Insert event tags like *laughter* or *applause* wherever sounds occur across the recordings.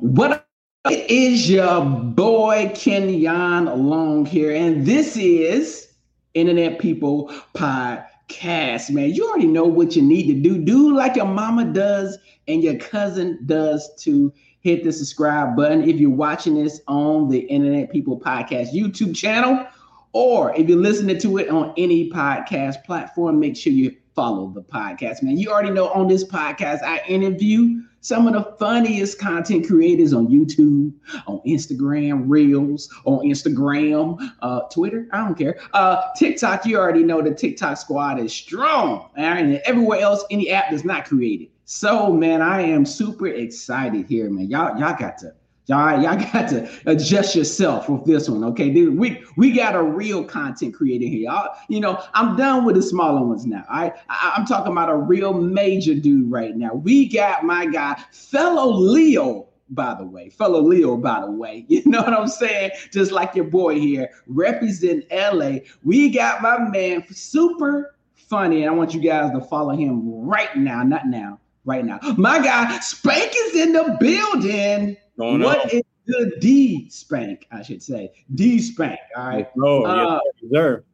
What it is your boy Kenyon Long here, and this is Internet People Podcast. Man, you already know what you need to do. Do like your mama does and your cousin does to hit the subscribe button if you're watching this on the Internet People Podcast YouTube channel, or if you're listening to it on any podcast platform, make sure you follow the podcast, man. You already know on this podcast, I interview some of the funniest content creators on YouTube, on Instagram, Reels, on Instagram, uh, Twitter, I don't care. Uh, TikTok, you already know the TikTok squad is strong. And everywhere else, any app that's not created. So, man, I am super excited here, man. Y'all, y'all got to Y'all, y'all *laughs* got to adjust yourself with this one, okay? Dude, we we got a real content creator here. Y'all, you know, I'm done with the smaller ones now. I, I I'm talking about a real major dude right now. We got my guy, fellow Leo, by the way, fellow Leo, by the way. *laughs* You know what I'm saying? Just like your boy here, represent LA. We got my man, super funny, and I want you guys to follow him right now, not now, right now. My guy, Spank is in the building. Going what on? is the D spank? I should say D spank. All right. Oh, uh, yes, sir.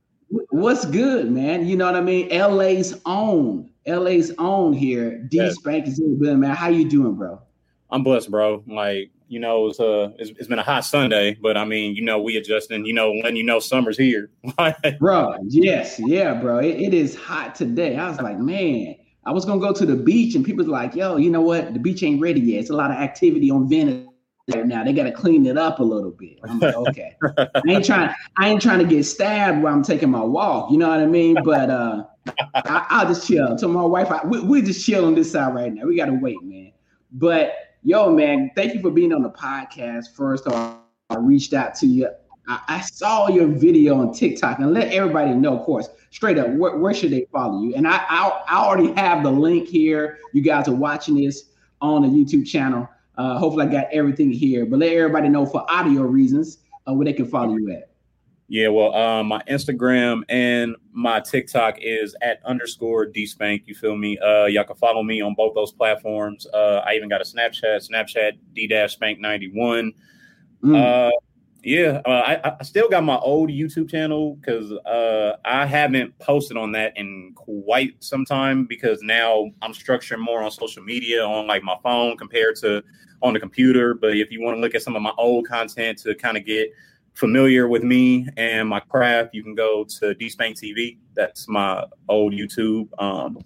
What's good, man? You know what I mean? LA's own, LA's own here. D yes. spank is in the man. How you doing, bro? I'm blessed, bro. Like you know, it's uh, it's, it's been a hot Sunday, but I mean, you know, we adjusting. You know, letting you know summer's here, *laughs* bro. Yes, yeah, bro. It, it is hot today. I was like, man. I was gonna go to the beach, and people like, "Yo, you know what? The beach ain't ready yet. It's a lot of activity on Venice now. They got to clean it up a little bit. I'm like, okay. I ain't trying. I ain't trying to get stabbed while I'm taking my walk. You know what I mean? But uh, I, will just chill. To my wife, I, we, we just chill on this side right now. We got to wait, man. But yo, man, thank you for being on the podcast. First off, I reached out to you. I, I saw your video on TikTok, and let everybody know, of course, straight up, where, where should they follow you? And I, I, I already have the link here. You guys are watching this on the YouTube channel. Uh, hopefully, I got everything here, but let everybody know for audio reasons uh, where they can follow you at. Yeah, well, um, my Instagram and my TikTok is at underscore dspank. You feel me? Uh, y'all can follow me on both those platforms. Uh, I even got a Snapchat, Snapchat d spank ninety one. Mm. Uh, yeah, uh, I, I, still got my old YouTube channel because uh, I haven't posted on that in quite some time because now I'm structuring more on social media on like my phone compared to on the computer. But if you want to look at some of my old content to kind of get familiar with me and my craft, you can go to DSpank TV. That's my old YouTube. Um,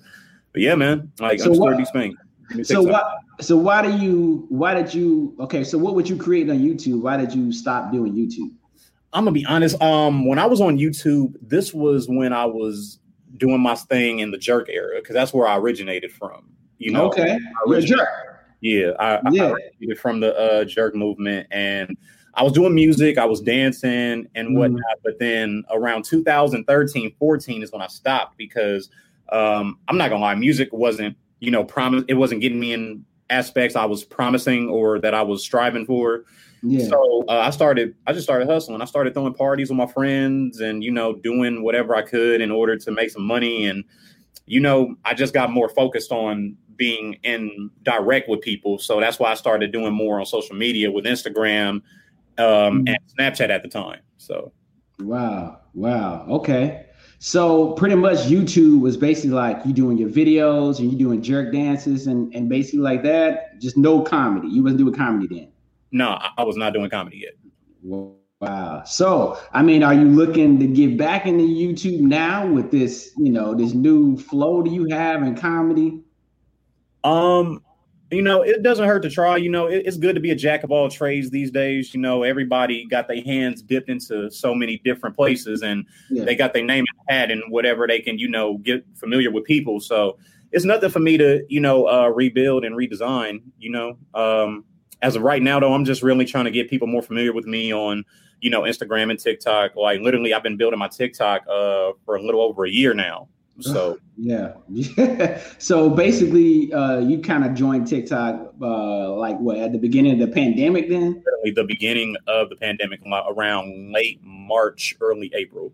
but yeah, man, like so I'm DSpank. So why so why do you why did you okay, so what would you create on YouTube? Why did you stop doing YouTube? I'm gonna be honest. Um, when I was on YouTube, this was when I was doing my thing in the jerk era because that's where I originated from. You know, okay, jerk. Yeah, I, yeah. I originated from the uh, jerk movement, and I was doing music, I was dancing and mm. whatnot. Mm. But then around 2013, 14 is when I stopped because um, I'm not gonna lie, music wasn't you know, promise it wasn't getting me in aspects I was promising or that I was striving for. Yeah. So uh, I started, I just started hustling. I started throwing parties with my friends and, you know, doing whatever I could in order to make some money. And, you know, I just got more focused on being in direct with people. So that's why I started doing more on social media with Instagram um, mm-hmm. and Snapchat at the time. So, wow. Wow. Okay. So pretty much YouTube was basically like you doing your videos and you doing jerk dances and, and basically like that, just no comedy. You wasn't doing comedy then. No, I was not doing comedy yet. Wow. So, I mean, are you looking to get back into YouTube now with this, you know, this new flow do you have in comedy? Um, you know, it doesn't hurt to try. You know, it, it's good to be a jack of all trades these days. You know, everybody got their hands dipped into so many different places and yeah. they got their name in hat and whatever they can, you know, get familiar with people. So it's nothing for me to, you know, uh, rebuild and redesign, you know. Um, as of right now, though, I'm just really trying to get people more familiar with me on, you know, Instagram and TikTok. Like literally, I've been building my TikTok uh, for a little over a year now. So yeah, *laughs* so basically, uh, you kind of joined TikTok uh, like what at the beginning of the pandemic? Then the beginning of the pandemic, around late March, early April.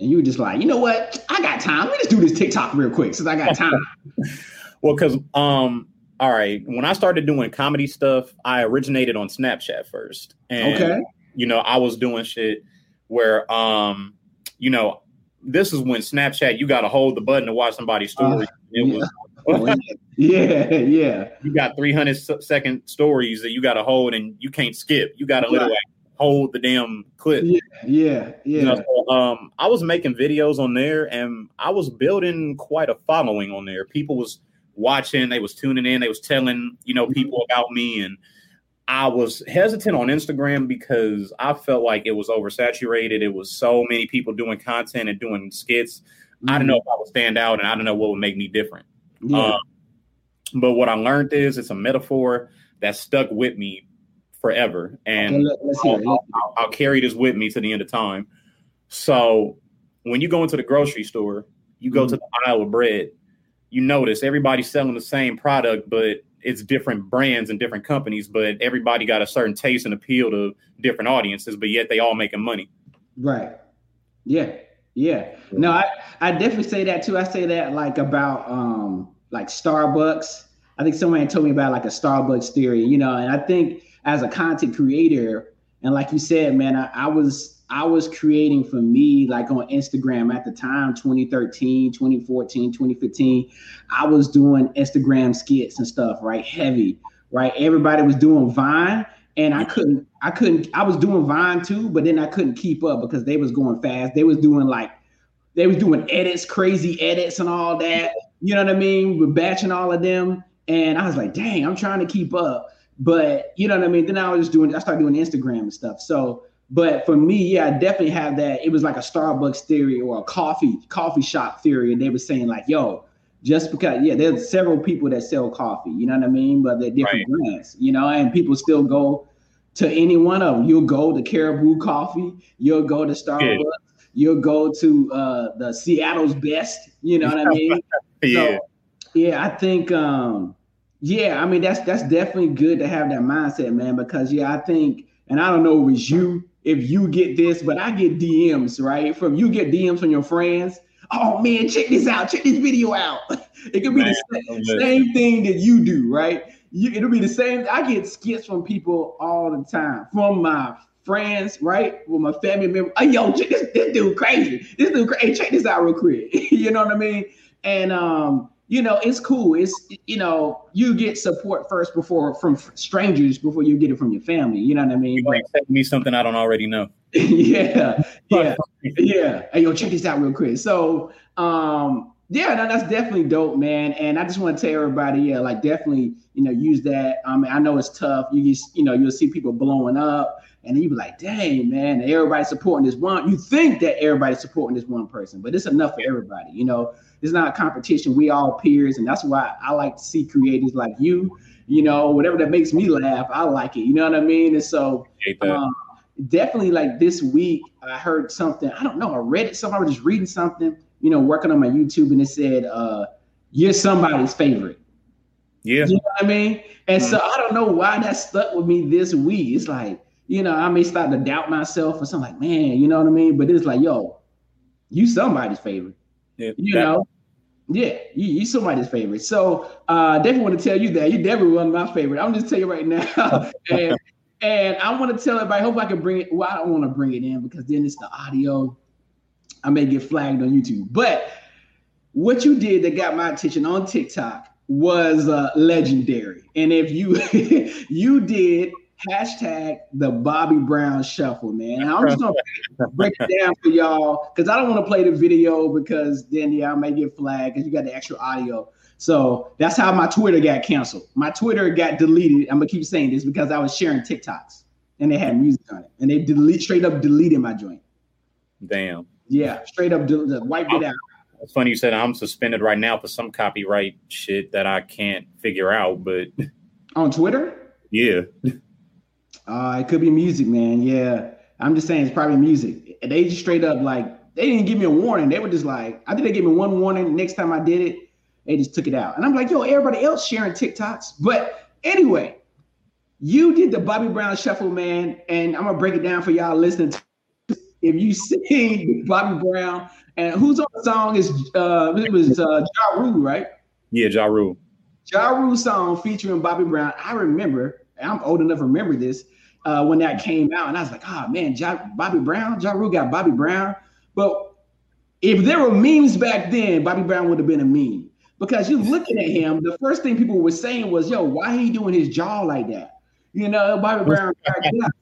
And you were just like, you know what? I got time. Let me just do this TikTok real quick since I got time. *laughs* *laughs* well, because um, all right, when I started doing comedy stuff, I originated on Snapchat first. And, Okay. you know, I was doing shit where, um, you know, this is when Snapchat, you got to hold the button to watch somebody's story. Uh, it was, yeah, yeah, you got 300 second stories that you got to hold and you can't skip. You got to literally hold the damn clip. yeah, yeah, You know, so, um, I was making videos on there, and I was building quite a following on there. People was watching, they was tuning in, they was telling you know people about me, and I was hesitant on Instagram because I felt like it was oversaturated. It was so many people doing content and doing skits. I Mm-hmm. don't know if I would stand out, and I don't know what would make me different. Yeah. Um, but what I learned is it's a metaphor that stuck with me forever, and Okay, let, us hear I'll. I'll- I'll- I'll carry this with me to the end of time. So when you go into the grocery store, you go to the aisle of bread, you notice everybody's selling the same product, but it's different brands and different companies, but everybody got a certain taste and appeal to different audiences, but yet they all making money. Right. Yeah. Yeah. No, I, I definitely say that too. I say that like about um like Starbucks. I think someone told me about like a Starbucks theory, you know, and I think as a content creator, and like you said, man, I, I was I was creating for me like on Instagram at the time, 2013, 2014, 2015. I was doing Instagram skits and stuff, right? Heavy, right? Everybody was doing Vine and I couldn't, I couldn't, I was doing Vine too, but then I couldn't keep up because they was going fast. They was doing like, they was doing edits, crazy edits and all that. You know what I mean? We're batching all of them. And I was like, dang, I'm trying to keep up. But you know what I mean? Then I was just doing, I started doing Instagram and stuff. So, but for me, yeah, I definitely have that. It was like a Starbucks theory or a coffee, coffee shop theory. And they were saying like, yo, just because, yeah, there's several people that sell coffee, you know what I mean? But they're different brands, you know, and people still go to any one of them. You'll go to Caribou Coffee, you'll go to Starbucks, you'll go to uh, the Seattle's Best, you know what I mean? *laughs* Yeah. So, yeah, I think um yeah, I mean that's that's definitely good to have that mindset, man, because yeah, I think and I don't know if it's you if you get this, but I get DMs, right? From you get DMs from your friends. Oh man, check this out, check this video out. *laughs* it could be Man, the same, same thing that you do, right? You, it'll be the same. I get skits from people all the time, from my friends, right? With my family member. Oh, yo, check this, this dude crazy. This dude crazy. Hey, check this out real quick. *laughs* you know what I mean? And um, you know, it's cool. It's you know, you get support first before from strangers before you get it from your family. You know what I mean? You gonna me something I don't already know. *laughs* yeah, yeah, yeah. Hey, yo, check this out real quick. So, um, yeah, no, that's definitely dope, man. And I just want to tell everybody, yeah, like definitely, you know, use that. I mean, I know it's tough. You just, you know, you'll see people blowing up, and then you be like, dang, man, everybody supporting this one. You think that everybody's supporting this one person, but it's enough for everybody. You know, it's not a competition. We all peers, and that's why I like to see creators like you. You know, whatever that makes me laugh, I like it. You know what I mean? And so, um, definitely like this week i heard something i don't know i read it somewhere i was just reading something you know working on my youtube and it said uh you're somebody's favorite yeah. you know what i mean and so i don't know why that stuck with me this week it's like you know i may start to doubt myself or something like man you know what i mean but it's like yo you somebody's favorite yeah. you That- know yeah you, you somebody's favorite. So uh definitely want to tell you that. You're definitely one of my favorite. I'm just tell you right now. *laughs* And and i want to tell everybody I hope i can bring it well i don't want to bring it in because then it's the audio. I may get flagged on youtube. But what you did that got my attention on tiktok was uh legendary. And if you *laughs* you did hashtag the bobby brown shuffle man and i'm just gonna *laughs* break it down for y'all because I don't want to play the video because then yeah I may get flagged because you got the extra audio. So that's how my Twitter got canceled. My Twitter got deleted. I'm gonna keep saying this because I was sharing TikToks and they had music on it and they delete straight up deleted my joint. Damn. Yeah, straight up del- wiped it out. It's funny you said I'm suspended right now for some copyright shit that I can't figure out, but On Twitter, yeah. Uh, it could be music, man. Yeah, I'm just saying it's probably music. They just straight up like they didn't give me a warning. They were just like, I think they gave me one warning. Next time I did it, they just took it out. And I'm like, yo, everybody else sharing TikToks. But anyway, you did the Bobby Brown shuffle, man, and I'm gonna break it down for y'all listening. To if you sing Bobby Brown, and who's on the song is uh it was uh Ja Rule, right? Yeah, Ja Rule. Ja Rule song featuring Bobby Brown. I remember, I'm old enough to remember this uh, when that came out, and I was like, oh man, ja, Bobby Brown, Ja Rule got Bobby Brown. But if there were memes back then, Bobby Brown would have been a meme because you're looking at him. The first thing people were saying was, "Yo, why he doing his jaw like that?" You know, Bobby Brown.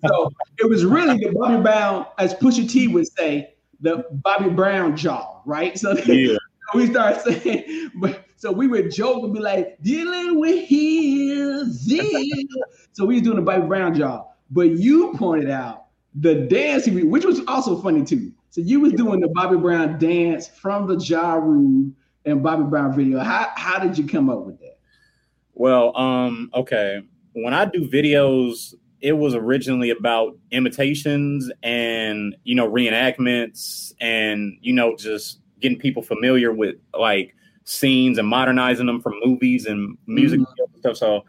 so it was really the Bobby Brown, as Pusha T would say, the Bobby Brown jaw, right? So *laughs* yeah. we start saying, but so we would joke and be like, dealing with his So we was doing the Bobby Brown jaw. But you pointed out the dance, which was also funny too. So you was doing the Bobby Brown dance from the Ja Rule and Bobby Brown video. How how did you come up with that? Well, um, okay. When I do videos, it was originally about imitations and you know reenactments and you know just getting people familiar with like scenes and modernizing them from movies and music mm-hmm. and stuff. So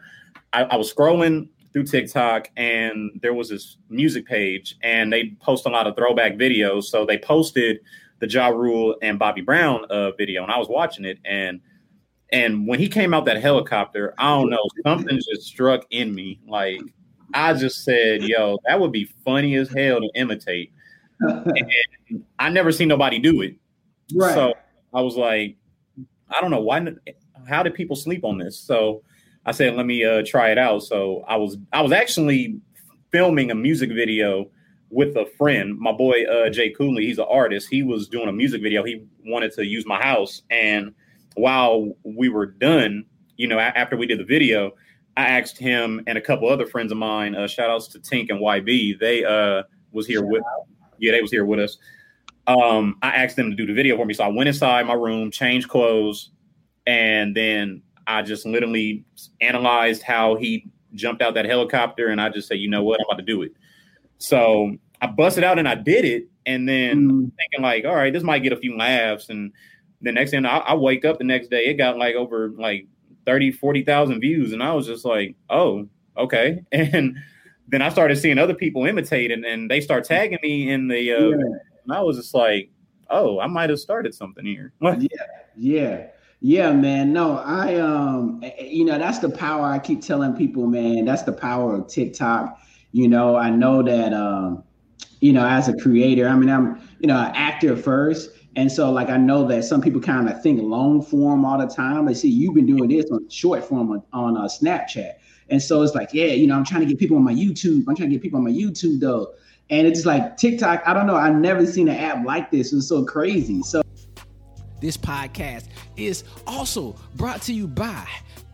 I, I, was scrolling through TikTok and there was this music page and they post a lot of throwback videos. So they posted the Ja Rule and Bobby Brown uh, video, and I was watching it, and and when he came out that helicopter, I don't know, something just struck in me. Like I just said, "Yo, that would be funny as hell to imitate." and I never seen nobody do it, right. so I was like, I don't know why. How did people sleep on this? So I said, let me uh, try it out. So I was I was actually filming a music video with a friend, my boy uh, Jay Cooley. He's an artist. He was doing a music video. He wanted to use my house, and while we were done, you know, after we did the video, I asked him and a couple other friends of mine. Uh, shout outs to Tink and YB. They uh, was here shout with, out. yeah, they was here with us. Um, I asked them to do the video for me, so I went inside my room, changed clothes, and then I just literally analyzed how he jumped out that helicopter, and I just said, you know what, I'm about to do it. So I busted out and I did it. And then mm. thinking like, all right, this might get a few laughs. And the next thing I, I wake up the next day, it got like over like 30, 40,000 views. And I was just like, oh, okay. *laughs* And then I started seeing other people imitate and, and they start tagging me in the, uh, yeah. and I was just like, oh, I might have started something here. *laughs* yeah. Yeah. Yeah, man. No, I um you know, that's the power I keep telling people, man. That's the power of TikTok you know, I know that um, you know, as a creator, I mean, I'm, you know, an actor first. And so, like, I know that some people kind of think long form all the time. They see you've been doing this on short form on, on uh, Snapchat. And so it's like, yeah, you know, I'm trying to get people on my YouTube. I'm trying to get people on my YouTube, though. And it's like TikTok, I don't know. I've never seen an app like this. It's so crazy. So, this podcast is also brought to you by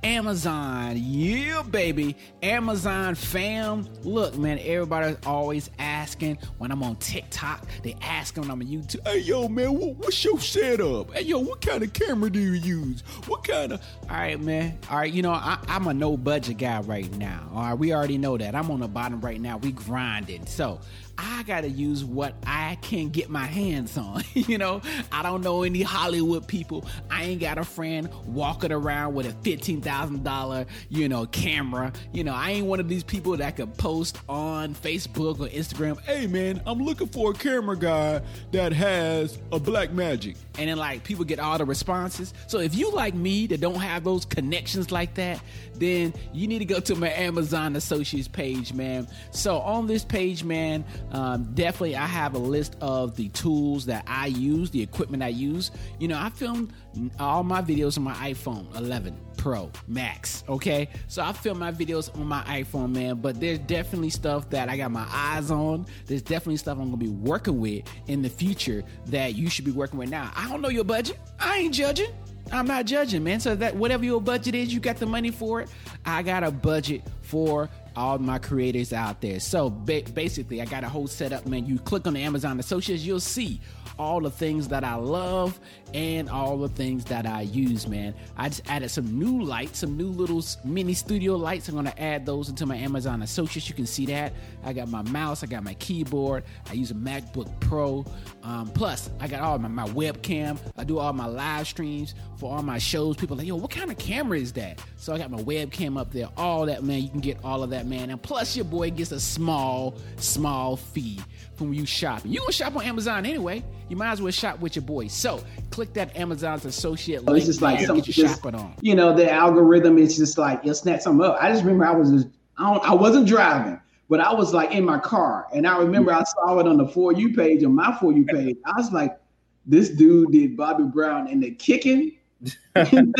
Amazon. Yeah, baby. Amazon fam. Look, man, everybody's always asking when I'm on TikTok. They ask when I'm on YouTube. Hey, yo, man, what, what's your setup? Hey, yo, what kind of camera do you use? What kind of. All right, man. All right, you know, I, am a no budget guy right now. All right, we already know that. I'm on the bottom right now. We grinding. So I gotta use what I can get my hands on. *laughs* you know, I don't know any Hollywood people. I ain't got a friend walking around with a fifteen thousand dollar, you know, camera. You know, I ain't one of these people that could post on Facebook or Instagram. Hey man, I'm looking for a camera guy that has a Blackmagic, and then like people get all the responses. So if you like me that don't have those connections like that, then you need to go to my Amazon Associates page, man. So on this page, man, um, definitely I have a list of the tools that I use, the equipment I use. You know, I filmed all my videos on my iPhone 11 Pro Max. Okay, so I film my videos on my iPhone, man. But there's definitely stuff that I got my eyes on. There's definitely stuff I'm gonna be working with in the future that you should be working with now. I don't know your budget. I ain't judging. I'm not judging, man. So that whatever your budget is, you got the money for it. I got a budget for all my creators out there. So ba- basically, I got a whole setup, man. You click on the Amazon Associates, you'll see all the things that I love and all the things that I use, man. I just added some new lights, some new little mini studio lights. I'm gonna add those into my Amazon Associates. You can see that. I got my mouse, I got my keyboard, I use a MacBook Pro. Um, plus, I got all my, my webcam. I do all my live streams for all my shows. People like, yo, what kind of camera is that? So I got my webcam up there, all that, man. You can get all of that man. And plus, your boy gets a small, small fee from you shopping. You gonna shop on Amazon anyway. You might as well shop with your boy. So click that Amazon's associate link. It's just like something get your just, shopping on. you know, the algorithm is just like it'll snap something up. I just remember I was just, I don't, I wasn't driving, but I was like in my car, and I remember I saw it on the for you page on my for you page. I was like, this dude did Bobby Brown and the kicking. *laughs* I'm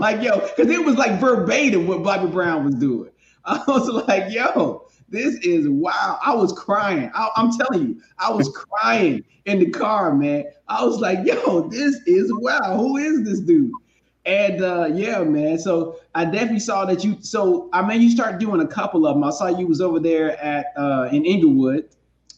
like, yo, because it was like verbatim what Bobby Brown was doing. I was like, yo, this is wow. I was crying. I, am telling you, I was crying in the car, man. I was like, yo, this is wow. Who is this dude? And uh, yeah, man. So I definitely saw that you. So I mean, you start doing a couple of them. I saw you was over there at uh, in Inglewood,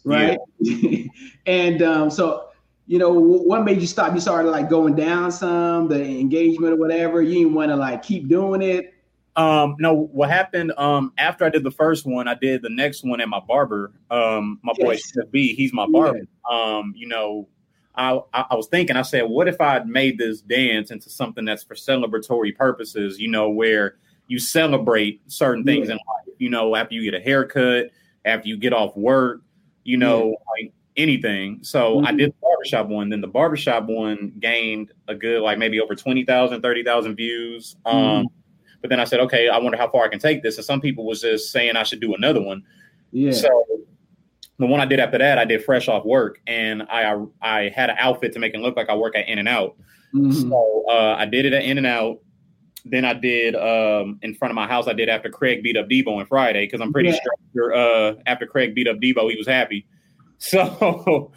right? *laughs* and um, so you know, what made you stop? You started like going down some, the engagement or whatever. You didn't want to like keep doing it. Um, no, what happened um after I did the first one, I did the next one at my barber. Um, my boy Chef B, he's my barber. Um, you know, I, I I was thinking, I said, what if I made this dance into something that's for celebratory purposes, you know, where you celebrate certain things Yeah. in life, you know, after you get a haircut, after you get off work, you know, like anything. So I Mhm. did the barbershop one. Then the barbershop one gained a good like maybe over 20,000, 30,000 views. Um Mhm. But then I said, okay, I wonder how far I can take this. And some people was just saying I should do another one. Yeah. So the one I did after that, I did fresh off work, and I I had an outfit to make it look like I work at In and Out. Mhm. So uh, I did it at In and Out. Then I did um, in front of my house. I did after Craig beat up Debo on Friday because I'm pretty Yeah. sure uh, after Craig beat up Debo, he was happy. *laughs* So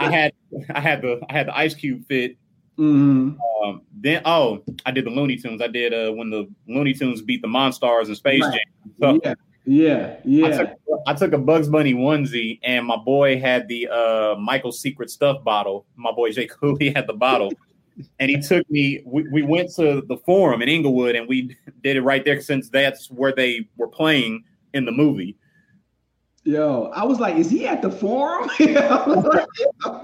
I had I had the I had the Ice Cube fit. Mhm. Um, then oh, I did the Looney Tunes. I did uh, when the Looney Tunes beat the Monstars in Space Right. Jam. So yeah. Yeah. Yeah. I took, I took a Bugs Bunny onesie, and my boy had the uh, Michael Secret stuff bottle. My boy Jake *laughs* Cooley had the bottle, and he took me. We, we went to the Forum in Inglewood, and we *laughs* did it right there since that's where they were playing in the movie. Yo, I was like, is he at the forum? *laughs* I was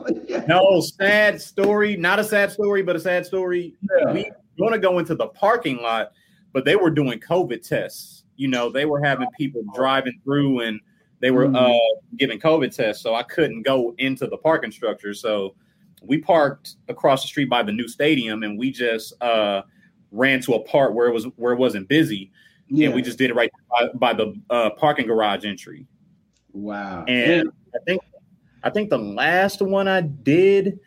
like, yeah. No, sad story. Not a sad story, but a sad story. Yeah. We going to go into the parking lot, but they were doing COVID tests. You know, they were having people driving through and they were Mm. uh, giving COVID tests. So I couldn't go into the parking structure. So we parked across the street by the new stadium and we just uh, ran to a part where it was where it wasn't busy. yeah. And we just did it right by, by the uh, parking garage entry. Wow. And I think I think the last one I did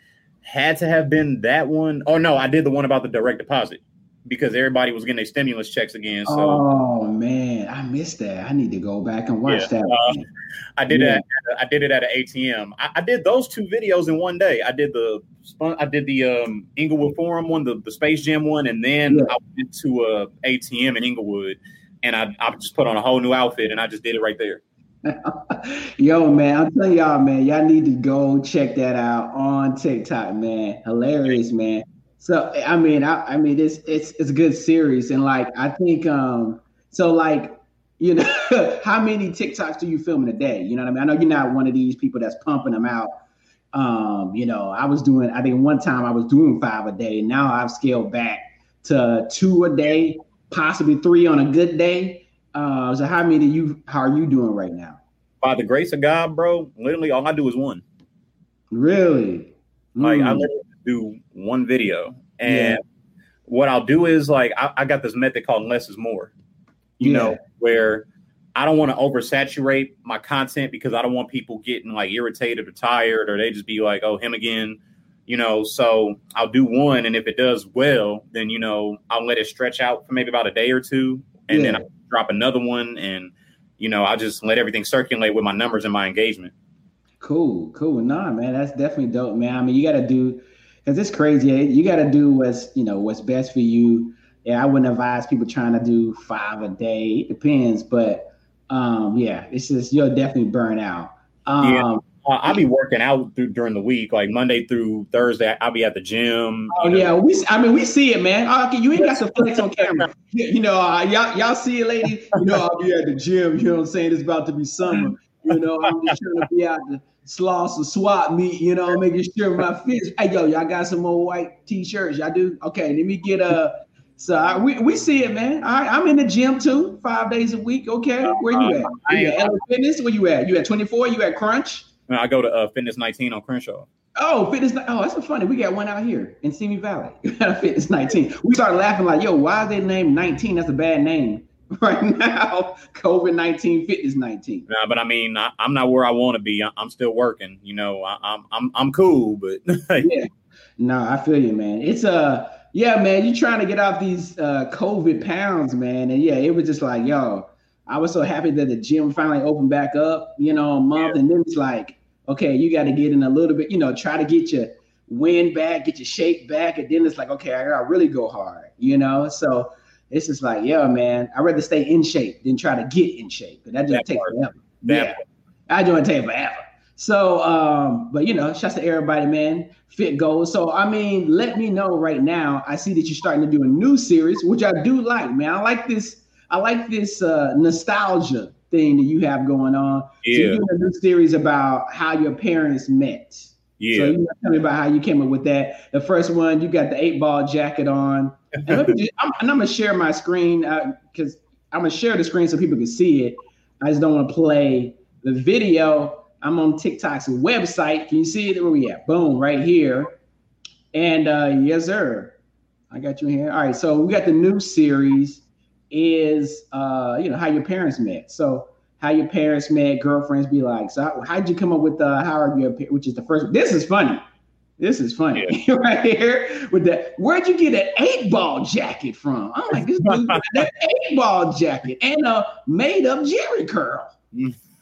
had to have been that one. Oh no, I did the one about the direct deposit because everybody was getting their stimulus checks again. So oh man, I missed that. I need to go back and watch Yeah, that. uh, I did yeah. it. At, I did it at an ATM. I, I did those two videos in one day. I did the I did the um, Inglewood Forum one, the, the Space Jam one, and then Yeah. I went to a ATM in Inglewood, and I I just put on a whole new outfit, and I just did it right there. *laughs* Yo, man, I'm telling y'all, man, y'all need to go check that out on TikTok, man. Hilarious, man. So I mean, I, I mean, it's it's it's a good series, and like I think, um, so like, you know, *laughs* how many TikToks do you film in a day? You know what I mean? I know you're not one of these people that's pumping them out. Um, you know, I was doing, I think one time I was doing five a day. Now I've scaled back to two a day, possibly three on a good day. Uh, so how many do you? How are you doing right now? By the grace of God, bro, literally all I do is one. Really? Like I Mm. literally do one video, and what I'll do is like I, I got this method called less is more. You Yeah. know, where I don't want to oversaturate my content because I don't want people getting like irritated or tired, or they just be like, "Oh, him again." You know, so I'll do one, and if it does well, then you know I'll let it stretch out for maybe about a day or two, and then Yeah. I'll drop another one, and you know I'll just let everything circulate with my numbers and my engagement. Cool, cool. Nah, man, that's definitely dope, man. I mean, you got to do because it's crazy. eh? You got to do what's you know what's best for you. Yeah, I wouldn't advise people trying to do five a day. It depends, but um, yeah, it's just you'll definitely burn out. Um, Yeah. Uh, I'll be working out through, during the week, like Monday through Thursday. I'll be at the gym. Oh you know. yeah, we. I mean, we see it, man. Oh, okay, you ain't got to flex on camera. You you know, uh, y'all, y'all see it, lady. You know, I'll be at the gym. You know what I'm saying? It's about to be summer. You know, I'm just trying to be out to Slauson swap meet. You know, making sure my fits. Hey, yo, y'all got some more white t-shirts? Y'all do? Okay, let me get a. So I, we, we see it, man. I, I'm in the gym too, five days a week. Okay, where you Uh, at? I You at LA Fitness? Where you at? You at 24? You at Crunch? I go to uh, Fitness 19 on Crenshaw. Oh, Fitness. Oh, that's so funny. We got one out here in Simi Valley. Got *laughs* a Fitness 19. We started laughing like, yo, why is they named 19? That's a bad name. *laughs* Right now, COVID 19, Fitness 19. Nah, but I mean, I, I'm not where I want to be. I, I'm still working. You know, I, I'm I'm I'm cool, but *laughs* yeah. No, I feel you, man. It's uh yeah, man, You're trying to get off these uh COVID pounds, man. And yeah, it was just like, yo, I was so happy that the gym finally opened back up, you know, a month. And then it's like, okay, you got to get in a little bit, you know, try to get your wind back, get your shape back. And then it's like, okay, I gotta really go hard, you know. So it's just like, yeah, man, I'd rather stay in shape than try to get in shape. But that just That takes part. forever. That yeah. I joined take forever. So, um, but you know, shouts to everybody, man. Fit goals. So, I mean, let me know right now. I see that you're starting to do a new series, which I do like, man. I like this. I like this uh, nostalgia thing that you have going on. So Yeah. you're doing a new series about how your parents met. So yeah, you know, tell me about how you came up with that. The first one, you got the eight ball jacket on. And, *laughs* just- I'm, and I'm gonna share my screen because I'm gonna share the screen so people can see it. I just don't want to play the video. I'm on TikTok's website. Can you see it? Where we at? Boom, right here. And uh, yes, sir. I got you here. All right. So we got the new series is uh, you know, how your parents met. So how your parents met, girlfriends be like. So how, how'd you come up with uh, how are your which is the first this is funny. This is funny *laughs* right here with that. Where'd you get an eight ball jacket from? I'm like, this dude got that *laughs* eight ball jacket and a made up Jheri curl.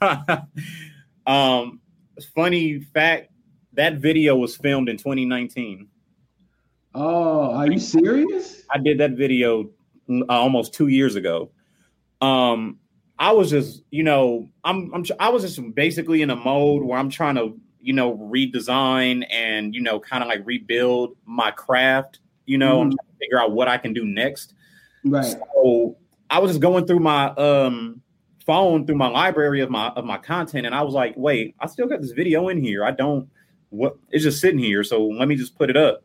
*laughs* um, funny fact that video was filmed in 2019. Oh, are you serious? I did that video uh, almost two years ago. Um, I was just, you know, I'm, I'm, I was just basically in a mode where I'm trying to, you know, redesign and, you know, kind of like rebuild my craft. You know, I'm Mhm. trying to figure out what I can do next. Right. So I was just going through my um phone through my library of my of my content, and I was like, wait, I still got this video in here. I don't what it's just sitting here, so let me just put it up.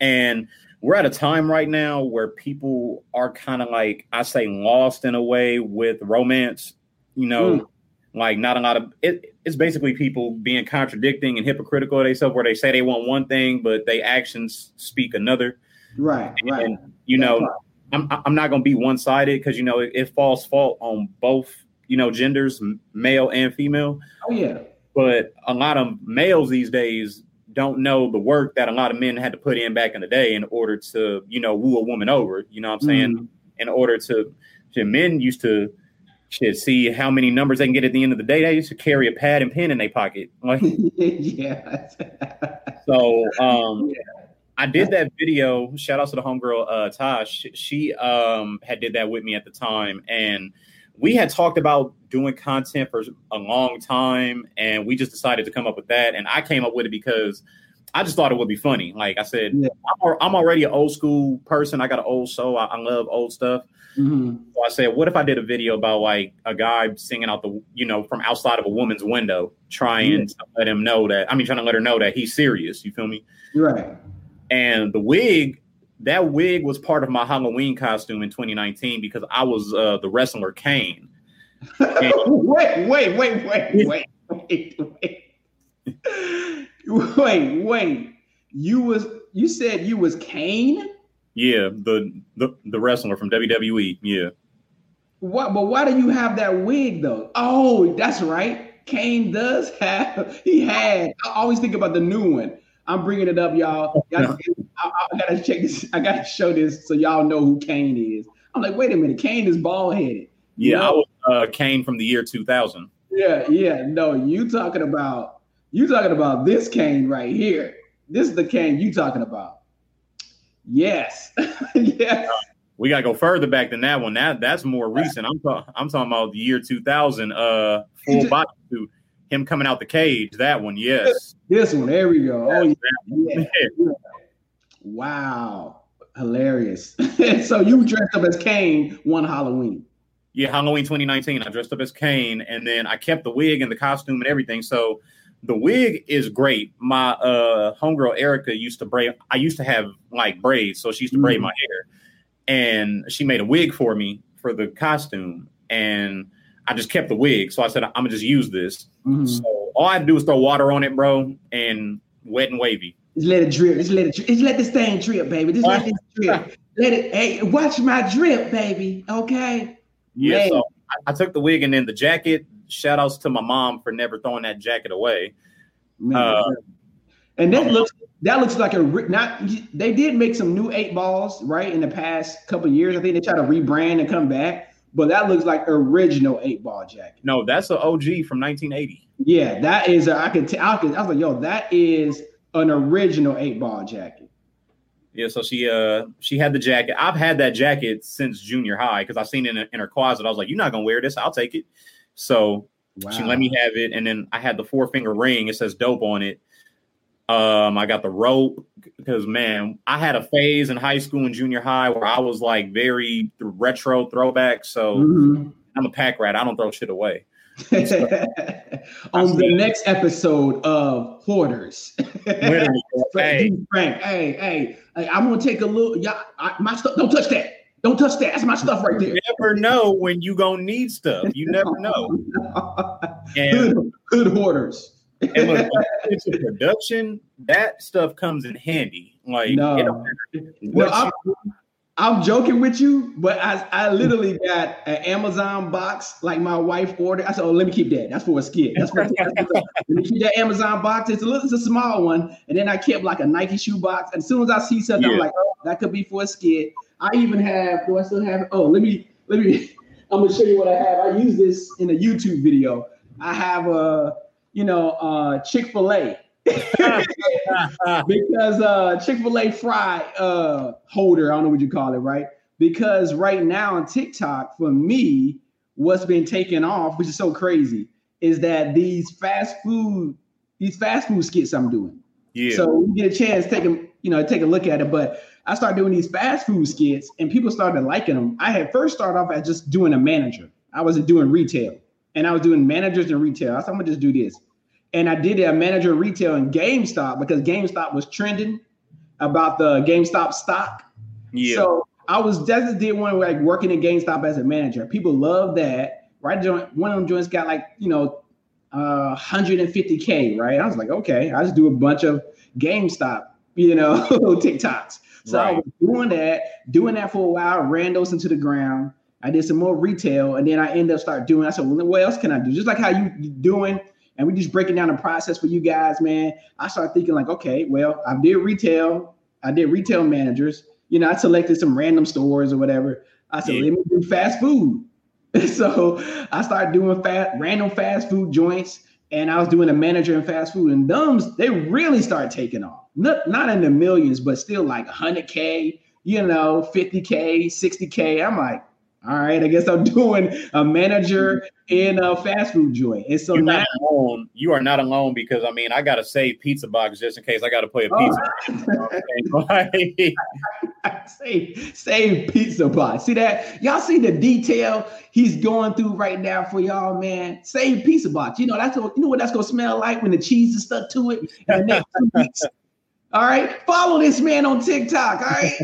And we're at a time right now where people are kind of like I say lost in a way with romance, you know, Mm. like not a lot of it, it's basically people being contradicting and hypocritical of themselves where they say they want one thing, but they actions speak another. Right. Right. And you know, I'm I'm not gonna be one sided because you know it, it falls fault on both you know genders, male and female. Oh yeah. But a lot of males these days don't know the work that a lot of men had to put in back in the day in order to you know woo a woman over. You know what I'm saying? Mm. In order to, to men used to shit see how many numbers they can get at the end of the day. They used to carry a pad and pen in their pocket. *laughs* Like yeah. so um *laughs* I did that video. Shout out to the homegirl uh Tosh. She um had did that with me at the time and we had talked about doing content for a long time and we just decided to come up with that and I came up with it because I just thought it would be funny. Like I said, Yeah. I'm, I'm already an old school person. I got an old soul. I, I love old stuff. Mhm. So I said, what if I did a video about like a guy singing out the, you know, from outside of a woman's window, trying Yeah. to let him know that, I mean, trying to let her know that he's serious. You feel me? Right. And the wig, that wig was part of my Halloween costume in 2019 because I was uh, the wrestler Kane. *laughs* wait, wait, wait, wait, wait, wait, wait. Wait, wait. You was you said you was Kane? Yeah, the the, the wrestler from WWE. Yeah. What but why do you have that wig though? Oh, that's right. Kane does have he had I always think about the new one. I'm bringing it up, y'all. y'all *laughs* I, gotta check this. I gotta show this so y'all know who Kane is. I'm like, wait a minute, Kane is bald headed. Yeah, No. I was uh, Kane from the year 2000. Yeah, yeah. No, you talking about you talking about this Kane right here. This is the Kane you talking about. Yes. *laughs* yes. We gotta go further back than that one. That that's more recent. I'm talking. I'm talking about the year 2000. Uh, full body suit. Him coming out the cage. That one. Yes. This one. There we go. Oh yeah. Yeah. Wow. Hilarious. *laughs* so you dressed up as Kane one Halloween. Yeah, Halloween 2019. I dressed up as Kane, and then I kept the wig and the costume and everything. So the wig is great. My uh homegirl Erica used to braid. I used to have like braids, so she used to braid Mhm. my hair. and she made a wig for me for the costume, and I just kept the wig. So I said, I'm gonna just use this. Mm-hmm. So all I had to do was throw water on it, bro, and wet and wavy. Just let it drip. Just let it. Drip. Just let this thing drip, baby. Just let it *laughs* drip. Let it. Hey, watch my drip, baby. Okay. Yeah. So I, I, took the wig and then the jacket. Shout outs to my mom for never throwing that jacket away. Uh, and that looks that looks like a not. They did make some new eight balls right in the past couple years. I think they try to rebrand and come back but that looks like original eight ball jacket. No, that's an OG from 1980. Yeah, that is. A, I could. T- I could. I was like, yo, that is an original eight ball jacket. Yeah, so she uh she had the jacket. I've had that jacket since junior high because I've seen it in, in, her closet. I was like, "You're not gonna wear this? I'll take it." So wow. she let me have it, and then I had the four finger ring. It says "dope" on it. Um, I got the rope because man, I had a phase in high school and junior high where I was like very retro throwback. So mm-hmm. I'm a pack rat. I don't throw shit away. *laughs* On the next episode of Hoarders, *laughs* hey. Frank, hey, hey, hey, I'm gonna take a look. Y'all, I, my stuff. Don't touch that. Don't touch that. That's my stuff right there. You never know when you gonna need stuff. You never know. *laughs* and, good, hoarders and when it's a production, that stuff comes in handy. Like, no, no I'm, joking with you, but I, I literally got an Amazon box like my wife ordered. I said, "Oh, let me keep that. That's for a skit. That's for, *laughs* let me keep that Amazon box. It's a little, it's a small one." And then I kept like a Nike shoe box. And as soon as I see something, yeah. I'm like, "Oh, that could be for a skit." I even have. Do I still have? Oh, let me let me. *laughs* I'm gonna show you what I have. I use this in a YouTube video. I have a you know, uh, Chick fil A. *laughs* because uh, Chick fil A fry uh, holder, I don't know what you call it, right? Because right now on TikTok, for me, what's been taken off, which is so crazy, is that these fast food, these fast food skits I'm doing. Yeah. So we get a chance, take a you know, take a look at it. But I started doing these fast food skits, and people started liking them. I had first started off as just doing a manager. I wasn't doing retail and I was doing managers and retail. I said, I'm gonna just do this. And I did a manager retail in GameStop because GameStop was trending about the GameStop stock. Yeah. So I was just did one like working in GameStop as a manager. People love that. Right. Joint One of them joints got like, you know, uh 150k, right? I was like, okay, I just do a bunch of GameStop, you know, *laughs* TikToks. So right. I was doing that, doing that for a while, ran those into the ground. I did some more retail, and then I ended up start doing. I said, well, what else can I do? Just like how you doing, and we just breaking down the process for you guys, man. I started thinking like, okay, well, I did retail, I did retail managers. You know, I selected some random stores or whatever. I said, yeah. let me do fast food. *laughs* so I started doing fast, random fast food joints, and I was doing a manager in fast food, and thumbs they really start taking off. Not not in the millions, but still like 100k, you know, 50k, 60k. I'm like, all right, I guess I'm *laughs* doing a manager in a fast food joint. And so You're now alone. you are not alone because I mean I gotta save pizza box just in case I gotta play a oh. pizza. *laughs* *laughs* save save pizza box. See that? Y'all see the detail he's going through right now for y'all, man. Save pizza box. You know that's what you know what that's gonna smell like when the cheese is stuck to it in the next two weeks. All right, follow this man on TikTok. All right.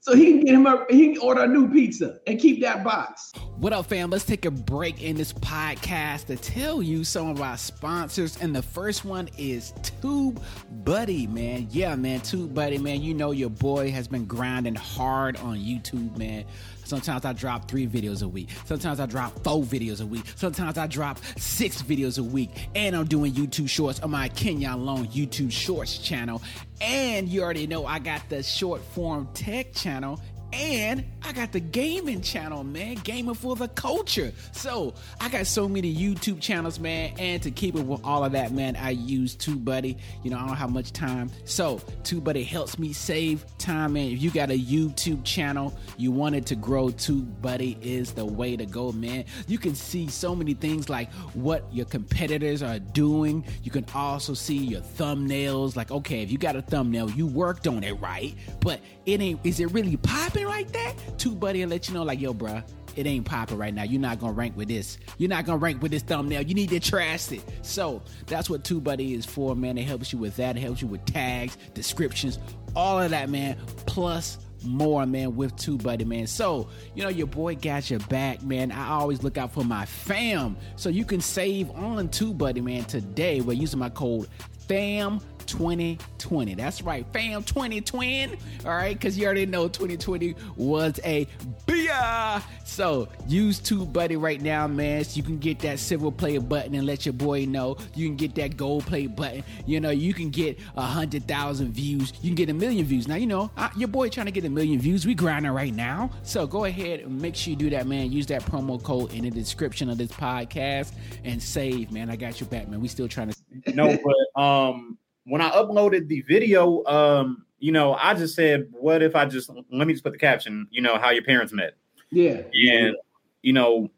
So he can get him a he can order a new pizza and keep that box. What up, fam? Let's take a break in this podcast to tell you some of our sponsors. And the first one is Tube Buddy, man. Yeah, man, Tube Buddy, man. You know your boy has been grinding hard on YouTube, man. Sometimes I drop three videos a week. Sometimes I drop four videos a week. Sometimes I drop six videos a week. And I'm doing YouTube shorts on my Kenyon Long YouTube Shorts channel. And you already know I got the short form tech channel and I got the gaming channel, man. Gaming for the culture. So I got so many YouTube channels, man. And to keep it with all of that, man, I use TubeBuddy. You know, I don't have much time. So TubeBuddy helps me save time, man. If you got a YouTube channel, you want it to grow, TubeBuddy is the way to go, man. You can see so many things like what your competitors are doing. You can also see your thumbnails. Like, okay, if you got a thumbnail, you worked on it right, but it ain't, is it really popping? Popping like that, TubeBuddy will let you know, like, yo, bruh, it ain't popping right now. You're not gonna rank with this. You're not gonna rank with this thumbnail. You need to trash it. So that's what TubeBuddy is for, man. It helps you with that. It helps you with tags, descriptions, all of that, man. Plus more, man, with TubeBuddy, man. So, you know, your boy got your back, man. I always look out for my fam. So you can save on TubeBuddy, man, today by using my code FAM 2020. That's right, fam 2020. All right, because you already know 2020 was a bear. So use TubeBuddy right now, man. So you can get that silver play button and let your boy know. You can get that gold play button. You know, you can get a hundred thousand views. You can get a million views. Now, you know, your boy trying to get a million views. We grinding right now. So go ahead and make sure you do that, man. Use that promo code in the description of this podcast and save, man. I got your back, man. We still trying to. no, but um when I uploaded the video, um, you know, I just said, what if I just let me just put the caption, you know, how your parents met. Yeah. And you know,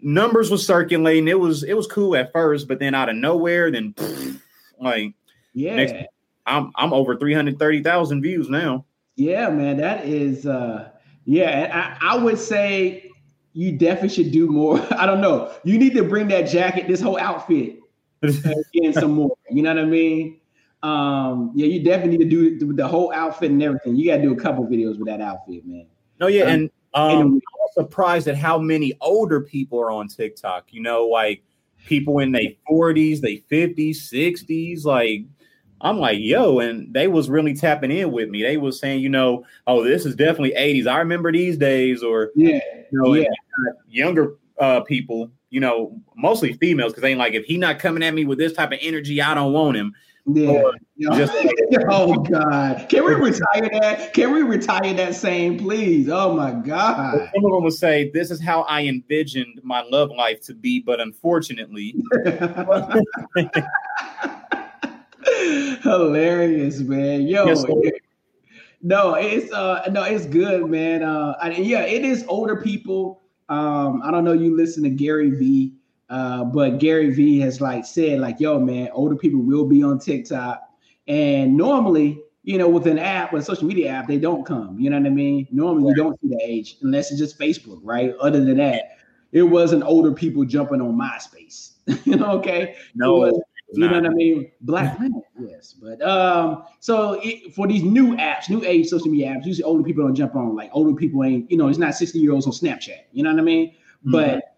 numbers was circulating. It was it was cool at first, but then out of nowhere, then pff, like yeah, next, I'm I'm over 330,000 views now. Yeah, man, that is uh yeah, I, I would say you definitely should do more. *laughs* I don't know. You need to bring that jacket, this whole outfit, *laughs* again some more. You know what I mean? Um, yeah, you definitely need to do the whole outfit and everything. You got to do a couple videos with that outfit, man. No, yeah, um, and um, I'm surprised at how many older people are on TikTok. You know, like people in their 40s, they 50s, 60s. Like, I'm like, yo, and they was really tapping in with me. They was saying, you know, oh, this is definitely 80s. I remember these days, or yeah, you know, yeah. younger uh, people, you know, mostly females, because they ain't like if he not coming at me with this type of energy, I don't want him. Yeah. Just *laughs* oh God. Can we retire that? Can we retire that saying, please? Oh my God. Some of them will say, This is how I envisioned my love life to be, but unfortunately. *laughs* Hilarious, man. Yo. Yes, no, it's uh no, it's good, man. Uh I, yeah, it is older people. Um, I don't know you listen to Gary Vee. Uh, but Gary Vee has like said, like, yo, man, older people will be on TikTok. And normally, you know, with an app, with a social media app, they don't come. You know what I mean? Normally, right. you don't see the age unless it's just Facebook, right? Other than that, it wasn't older people jumping on MySpace. *laughs* you know, okay? No, was, you know what I mean? Black *laughs* Planet, yes. But um, so it, for these new apps, new age social media apps, usually older people don't jump on. Like older people ain't, you know, it's not 60 year olds on Snapchat. You know what I mean? Mm-hmm. But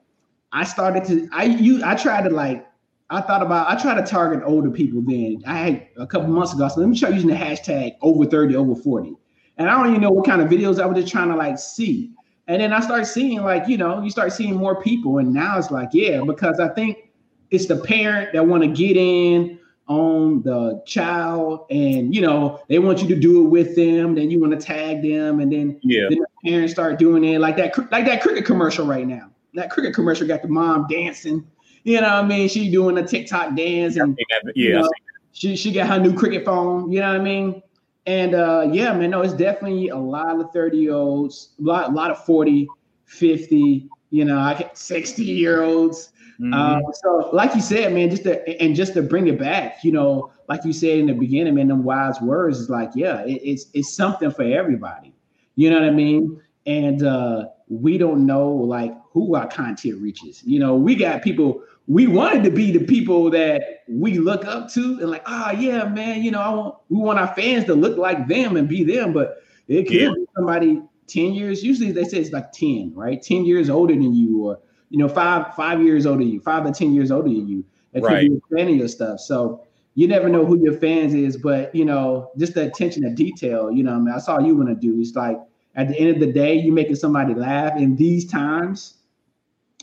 I started to I you I tried to like I thought about I try to target older people then. I had a couple months ago, so let me try using the hashtag over 30, over 40. And I don't even know what kind of videos I was just trying to like see. And then I started seeing like, you know, you start seeing more people. And now it's like, yeah, because I think it's the parent that want to get in on the child and you know they want you to do it with them then you want to tag them and then, yeah. then the parents start doing it like that like that cricket commercial right now that cricket commercial got the mom dancing. You know what I mean? She doing a TikTok dance and yeah, you know, she she got her new cricket phone. You know what I mean? And uh, yeah, man, no, it's definitely a lot of 30 year olds, a lot, a lot of 40, 50, you know, I get 60 year olds. Mm-hmm. Um, so, like you said, man, just to and just to bring it back, you know, like you said in the beginning, man, them wise words is like, yeah, it, it's it's something for everybody. You know what I mean? And uh, we don't know like who our content reaches. You know, we got people we wanted to be the people that we look up to and like, ah, oh, yeah, man, you know, I want we want our fans to look like them and be them, but it could yeah. be somebody 10 years. Usually they say it's like 10, right? 10 years older than you, or you know, five, five years older than you, five or 10 years older than you. That could right. be a fan of your stuff. So you never know who your fans is, but you know, just the attention to detail, you know, I mean, I saw you want to do. It's like at the end of the day, you're making somebody laugh in these times.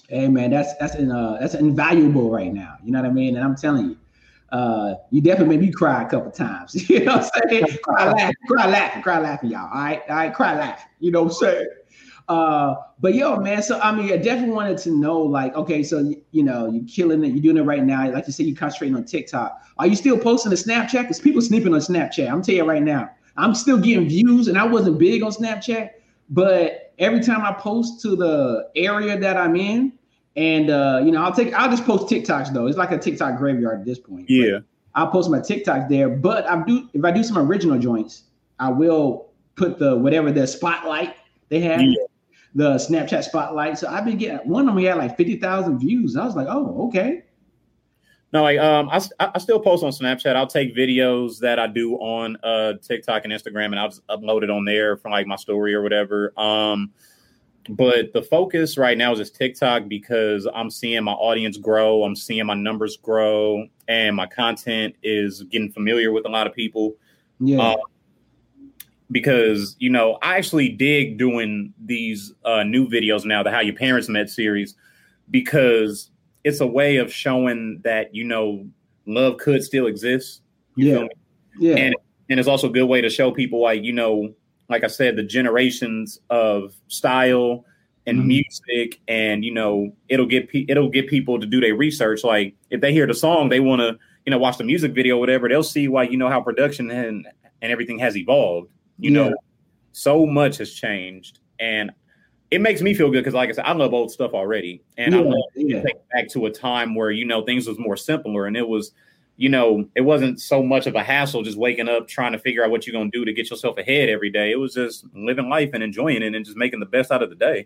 Hey man, that's that's in, uh, that's invaluable right now. You know what I mean? And I'm telling you, uh, you definitely made me cry a couple times. *laughs* you know what I'm saying? cry laughing, cry laughing, cry laughing, y'all. All right, all right, cry laughing. You know what I'm saying? Uh, but yo, man, so I mean, I definitely wanted to know, like, okay, so you know, you're killing it, you're doing it right now. Like you said, you're concentrating on TikTok. Are you still posting to Snapchat? Because people sneaking on Snapchat. I'm telling you right now. I'm still getting views, and I wasn't big on Snapchat, but every time I post to the area that I'm in, and uh, you know, I'll take I'll just post TikToks though. It's like a TikTok graveyard at this point. Yeah. I'll post my TikToks there, but I do if I do some original joints, I will put the whatever the spotlight they have, yeah. the Snapchat spotlight. So I've been getting one of them had like fifty thousand views. I was like, oh, okay. No, like um, I, I still post on Snapchat. I'll take videos that I do on uh TikTok and Instagram, and I'll just upload it on there from like my story or whatever. Um, but the focus right now is just TikTok because I'm seeing my audience grow, I'm seeing my numbers grow, and my content is getting familiar with a lot of people. Yeah. Uh, because you know I actually dig doing these uh, new videos now, the How Your Parents Met series, because it's a way of showing that you know love could still exist. You Yeah. feel me? yeah. And and it's also a good way to show people like you know, like I said, the generations of style and Mhm. music, and you know, it'll get pe- it'll get people to do their research. Like if they hear the song, they want to you know watch the music video, whatever. They'll see why you know how production and and everything has evolved. You Yeah. know, so much has changed, and it makes me feel good because, like I said, I love old stuff already, and I Yeah, love yeah. take back to a time where you know things was more simpler and it was you know it wasn't so much of a hassle just waking up trying to figure out what you're to do to get yourself ahead every day it was just living life and enjoying it and just making the best out of the day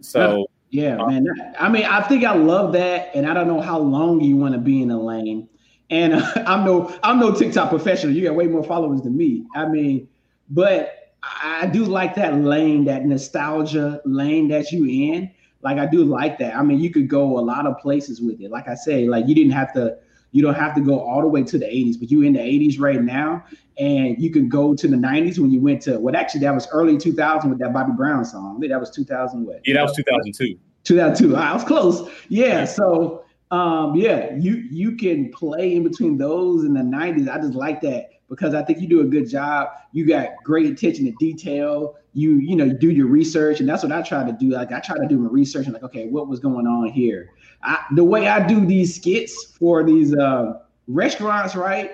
so Yeah, man. I mean, I think I love that, and I don't know how long you want to be in the lane. And uh, *laughs* I'm no, I'm no TikTok professional. You got way more followers than me. I mean, but I do like that lane, that nostalgia lane that you in. Like I do like that. I mean, you could go a lot of places with it. Like I say, like you didn't have to, you don't have to go all the way to the 80s, but you in the 80s right now, and you can go to the 90s when you went to. Well, actually, that was early 2000 with that Bobby Brown song. I think that was 2000. What? yeah that was 2002 2002. I was close. Yeah. So, um, yeah, you you can play in between those and the 90s. I just like that because I think you do a good job. You got great attention to detail. You you know you do your research, and that's what I try to do. Like I try to do my research and like, okay, what was going on here? I, the way I do these skits for these uh, restaurants, right?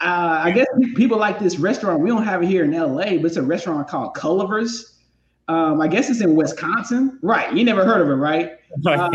Uh, I guess people like this restaurant. We don't have it here in LA, but it's a restaurant called Culver's. Um, I guess it's in Wisconsin, right? You never heard of it, right?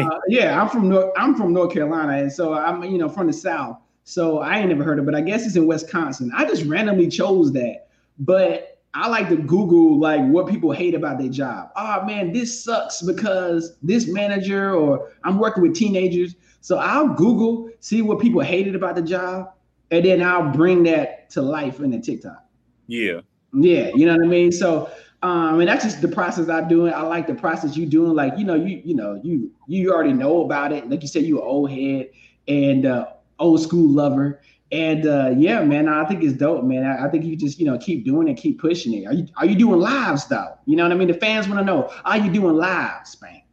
Uh, yeah, I'm from North. I'm from North Carolina, and so I'm you know from the South. So I ain't never heard of it. But I guess it's in Wisconsin. I just randomly chose that, but I like to Google like what people hate about their job. Oh man, this sucks because this manager, or I'm working with teenagers. So I'll Google see what people hated about the job, and then I'll bring that to life in the TikTok. yeah Yeah, you know what I mean. So, um, and that's just the process I'm doing. I like the process you doing. Like, you know, you you know, you you already know about it. Like you said, you an old head and uh, old school lover. And uh, yeah, man, I think it's dope, man. I, I think you just you know keep doing it, keep pushing it. Are you are you doing lives though? You know what I mean? The fans want to know. Are you doing lives, Spank?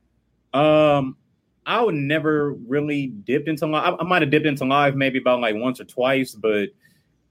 um i would never really dipped into live i, I might have dipped into live maybe about like once or twice but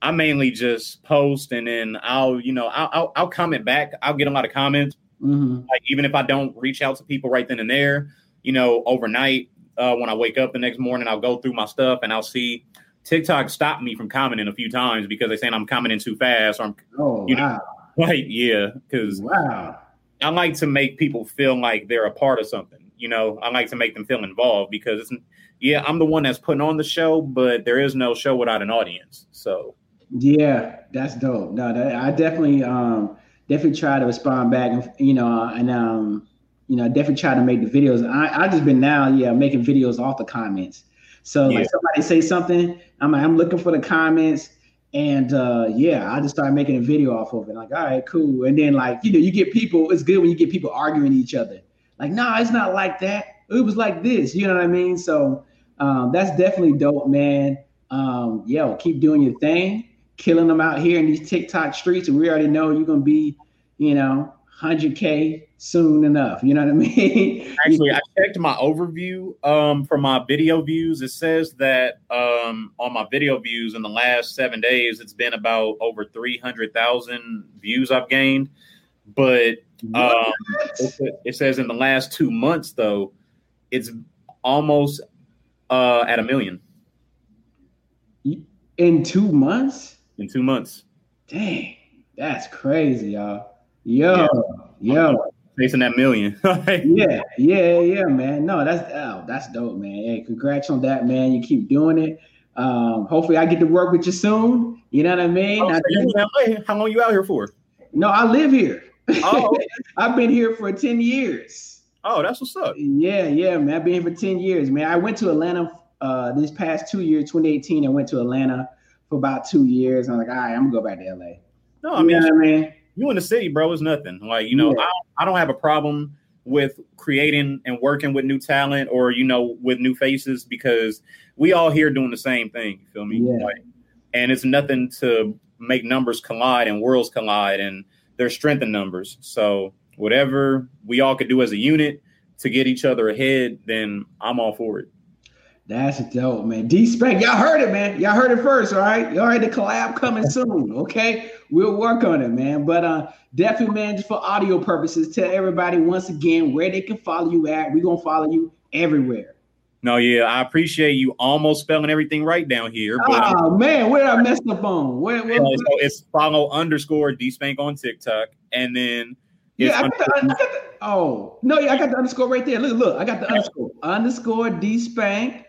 i mainly just post and then i'll you know i'll, I'll, I'll comment back i'll get a lot of comments Mm-hmm. like even if I don't reach out to people right then and there, you know, overnight uh, when I wake up the next morning, I'll go through my stuff and I'll see TikTok stop me from commenting a few times because they're saying I'm commenting too fast or I'm Oh You know, wow, *laughs* like, yeah, because wow. I like to make people feel like they're a part of something. You know, I like to make them feel involved because it's yeah, I'm the one that's putting on the show, but there is no show without an audience. So Yeah, that's dope. No, that, I definitely um definitely try to respond back and you know and um you know definitely try to make the videos. I I just been now yeah making videos off the comments. So Yeah. like somebody say something, I'm like, I'm looking for the comments. And uh, yeah, I just started making a video off of it. Like, all right, cool. And then like, you know, you get people, it's good when you get people arguing each other. Like, no, nah, it's not like that. It was like this. You know what I mean? So um, that's definitely dope, man. Um, yo, keep doing your thing, killing them out here in these TikTok streets. And we already know you're gonna be, you know, 100k soon enough. You know what I mean? *laughs* Actually, I checked my overview um, for my video views. It says that um, on my video views in the last seven days, it's been about over 300,000 views I've gained. But um, it, says in the last two months, though, it's almost uh, at a million in two months? in two months. Dang, that's crazy, y'all. Yo, yo. Facing that million. *laughs* yeah, yeah, yeah, man. No, that's oh, that's dope, man. Hey, congrats on that, man. You keep doing it. Um, hopefully, I get to work with you soon. You know what I mean? Oh, I so you LA? How long you out here for? no, I live here. Oh. *laughs* I've been here for ten years. oh, that's what's up. Yeah, yeah, man. I've been here for ten years, man. I went to Atlanta uh, this past two years, 2018, I went to Atlanta for about two years. I'm like, all right, I'm gonna go back to LA. No, I mean, you know I mean, you in the city, bro, is nothing. Like, you know, yeah. I, I don't have a problem with creating and working with new talent or you know with new faces because we all here doing the same thing. You feel me? Yeah. Like, and it's nothing to make numbers collide and worlds collide, and there's strength in numbers. So whatever we all could do as a unit to get each other ahead, then I'm all for it. That's dope, man. D Spank, y'all heard it, man. Y'all heard it first, all right? Y'all heard the collab coming soon, okay? We'll work on it, man. But uh definitely, man, just for audio purposes, tell everybody once again where they can follow you at. We're gonna follow you everywhere. No, yeah, I appreciate you almost spelling everything right down here. But oh man, where I messed up on? Where, where, where? So it's follow underscore D Spank on TikTok, and then yeah, I got, the, I got the, oh no, yeah, I got the underscore right there. Look, look, I got the underscore underscore D Spank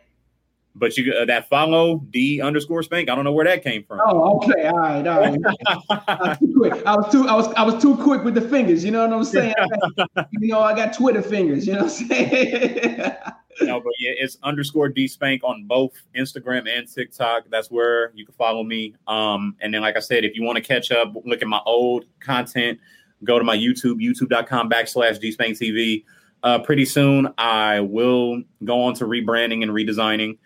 but you uh, that follow D underscore spank. I don't know where that came from. Oh, okay, all right, all right. *laughs* I, was quick. I was too, I was, I was too quick with the fingers. You know what I'm saying? *laughs* You know, I got Twitter fingers. You know what I'm saying? *laughs* no, but yeah, it's underscore D spank on both Instagram and TikTok. That's where you can follow me. Um, and then, like I said, if you want to catch up, look at my old content. Go to my YouTube, youtube.com backslash D spank TV. Uh, pretty soon, I will go on to rebranding and redesigning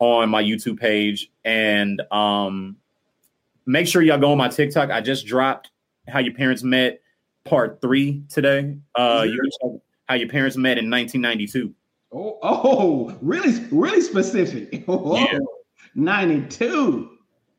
on my YouTube page and um, make sure y'all go on my TikTok. I just dropped how your parents met part three today. Uh, mm-hmm. how your parents met in 1992. Oh, oh, really, really specific. *laughs* Oh, yeah. 92.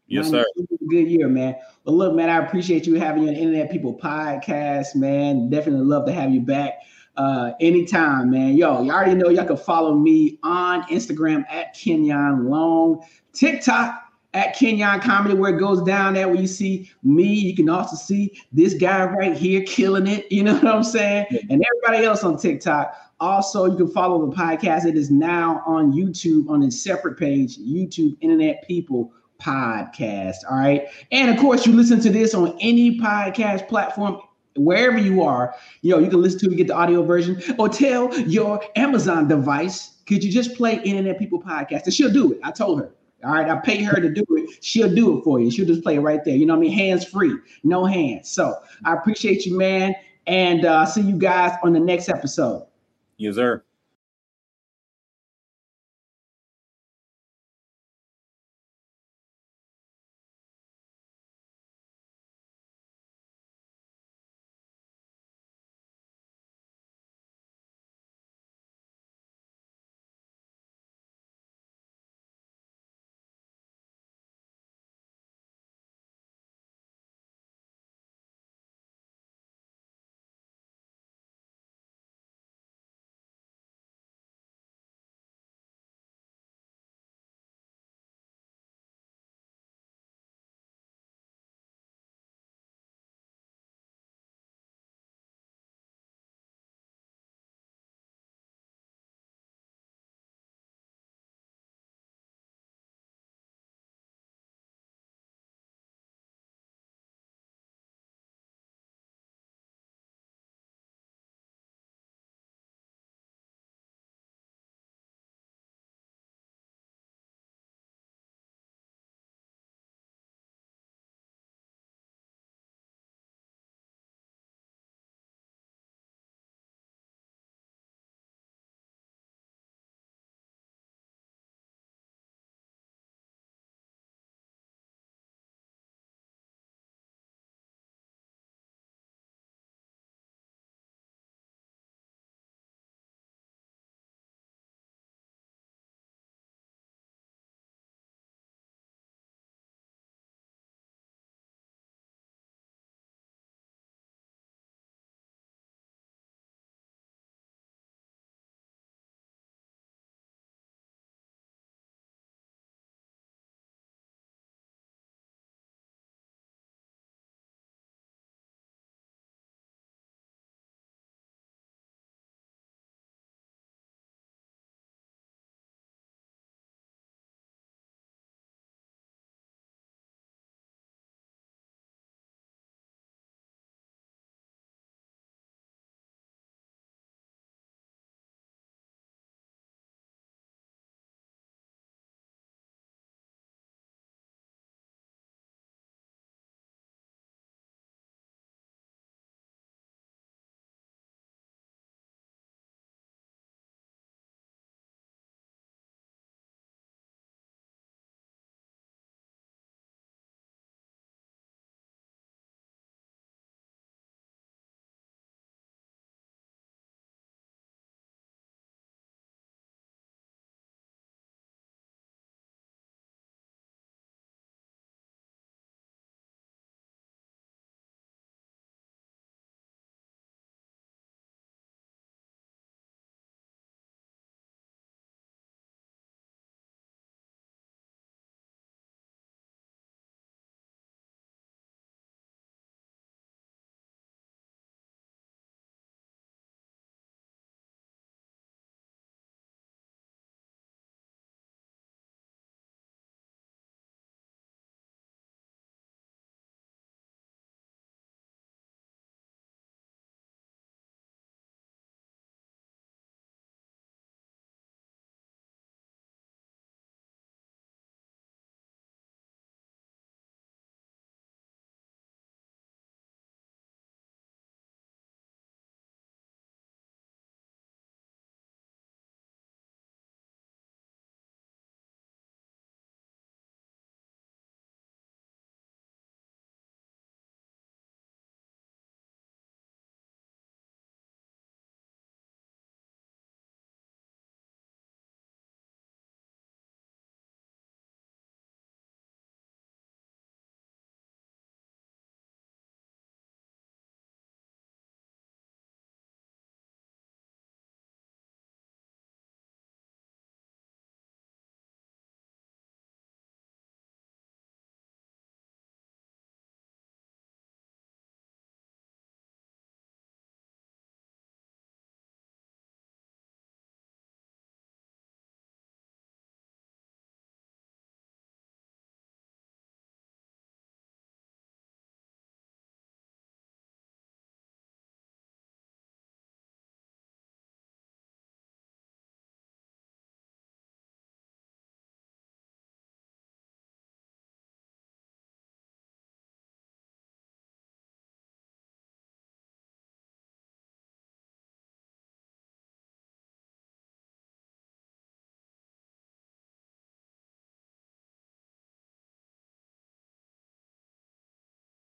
Yes, sir. Good year, man. But look, man, I appreciate you having your Internet People podcast, man. Definitely love to have you back uh, anytime, man. Yo, you already know y'all can follow me on Instagram at Kenyon Long, TikTok at Kenyon Comedy, where it goes down there where you see me. You can also see this guy right here killing it. You know *laughs* what I'm saying? And everybody else on TikTok. Also, you can follow the podcast. It is now on YouTube on a separate page, YouTube Internet People Podcast. All right. And of course, you listen to this on any podcast platform wherever you are, you know, you can listen to it, get the audio version, or tell your Amazon device, could you just play Internet People Podcast? And she'll do it. I told her. All right, I pay her to do it. She'll do it for you. She'll just play it right there. You know what I mean? Hands free, no hands. So I appreciate you, man. And uh, see you guys on the next episode. Yes, sir.